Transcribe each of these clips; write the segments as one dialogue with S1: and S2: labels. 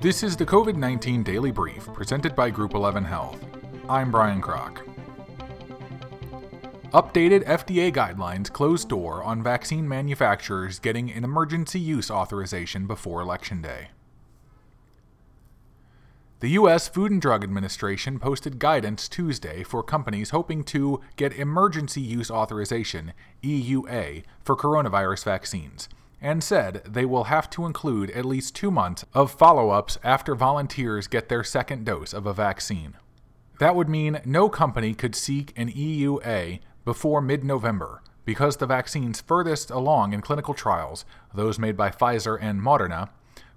S1: This is the COVID 19 Daily Brief presented by Group 11 Health. I'm Brian Kroc. Updated FDA guidelines close door on vaccine manufacturers getting an emergency use authorization before Election Day. The U.S. Food and Drug Administration posted guidance Tuesday for companies hoping to get emergency use authorization, EUA, for coronavirus vaccines, and said they will have to include at least two months of follow ups after volunteers get their second dose of a vaccine. That would mean no company could seek an EUA before mid November, because the vaccines furthest along in clinical trials, those made by Pfizer and Moderna,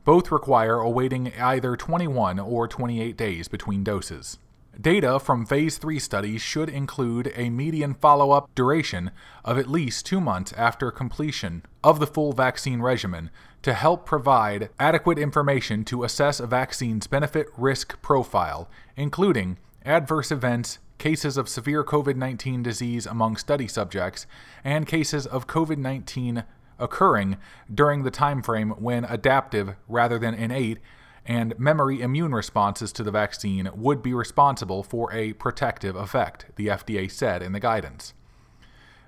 S1: both require awaiting either 21 or 28 days between doses. Data from phase 3 studies should include a median follow up duration of at least two months after completion of the full vaccine regimen to help provide adequate information to assess a vaccine's benefit risk profile, including adverse events, cases of severe COVID 19 disease among study subjects, and cases of COVID 19 occurring during the time frame when adaptive rather than innate and memory immune responses to the vaccine would be responsible for a protective effect, the FDA said in the guidance.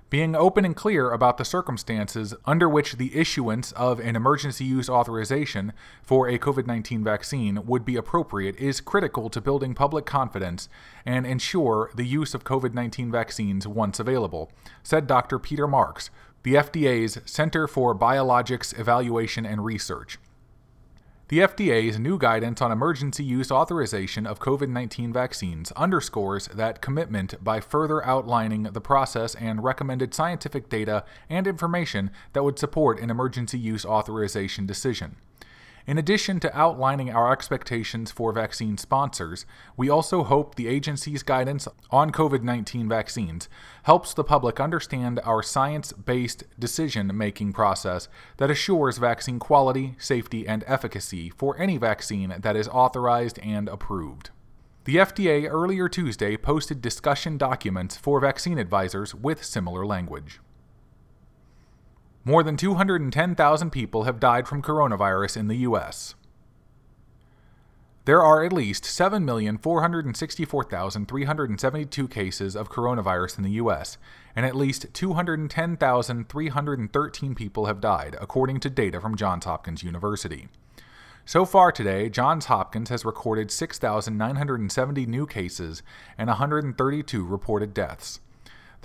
S1: Being open and clear about the circumstances under which the issuance of an emergency use authorization for a COVID 19 vaccine would be appropriate is critical to building public confidence and ensure the use of COVID 19 vaccines once available, said Dr. Peter Marks, the FDA's Center for Biologics Evaluation and Research. The FDA's new guidance on emergency use authorization of COVID 19 vaccines underscores that commitment by further outlining the process and recommended scientific data and information that would support an emergency use authorization decision. In addition to outlining our expectations for vaccine sponsors, we also hope the agency's guidance on COVID 19 vaccines helps the public understand our science based decision making process that assures vaccine quality, safety, and efficacy for any vaccine that is authorized and approved. The FDA earlier Tuesday posted discussion documents for vaccine advisors with similar language. More than 210,000 people have died from coronavirus in the U.S. There are at least 7,464,372 cases of coronavirus in the U.S., and at least 210,313 people have died, according to data from Johns Hopkins University. So far today, Johns Hopkins has recorded 6,970 new cases and 132 reported deaths.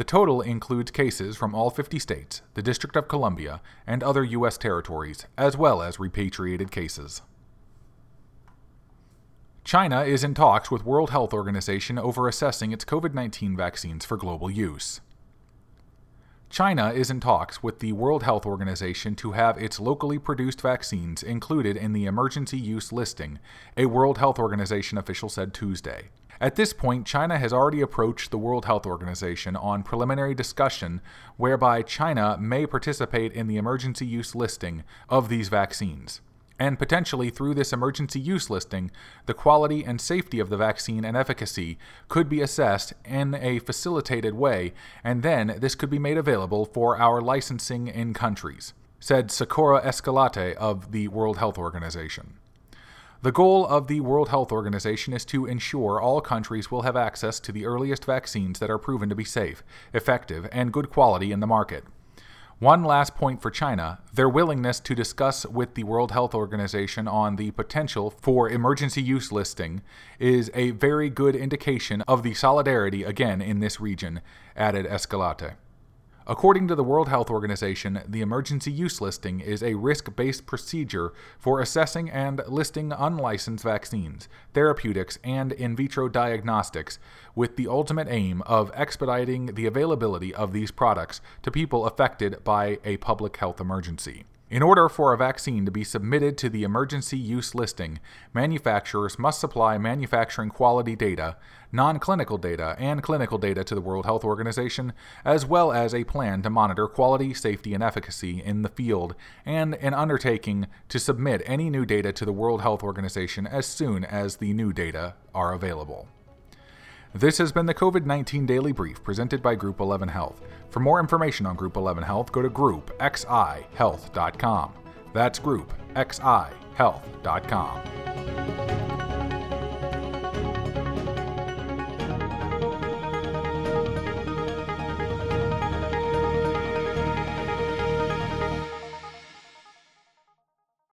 S1: The total includes cases from all 50 states, the District of Columbia, and other U.S. territories, as well as repatriated cases. China is in talks with World Health Organization over assessing its COVID-19 vaccines for global use. China is in talks with the World Health Organization to have its locally produced vaccines included in the emergency use listing, a World Health Organization official said Tuesday. At this point, China has already approached the World Health Organization on preliminary discussion whereby China may participate in the emergency use listing of these vaccines. And potentially through this emergency use listing, the quality and safety of the vaccine and efficacy could be assessed in a facilitated way, and then this could be made available for our licensing in countries, said Socorro Escalante of the World Health Organization. The goal of the World Health Organization is to ensure all countries will have access to the earliest vaccines that are proven to be safe, effective, and good quality in the market. One last point for China their willingness to discuss with the World Health Organization on the potential for emergency use listing is a very good indication of the solidarity again in this region, added Escalante. According to the World Health Organization, the emergency use listing is a risk based procedure for assessing and listing unlicensed vaccines, therapeutics, and in vitro diagnostics, with the ultimate aim of expediting the availability of these products to people affected by a public health emergency. In order for a vaccine to be submitted to the emergency use listing, manufacturers must supply manufacturing quality data, non clinical data, and clinical data to the World Health Organization, as well as a plan to monitor quality, safety, and efficacy in the field, and an undertaking to submit any new data to the World Health Organization as soon as the new data are available. This has been the COVID 19 Daily Brief presented by Group 11 Health. For more information on Group 11 Health, go to groupxihealth.com. That's groupxihealth.com.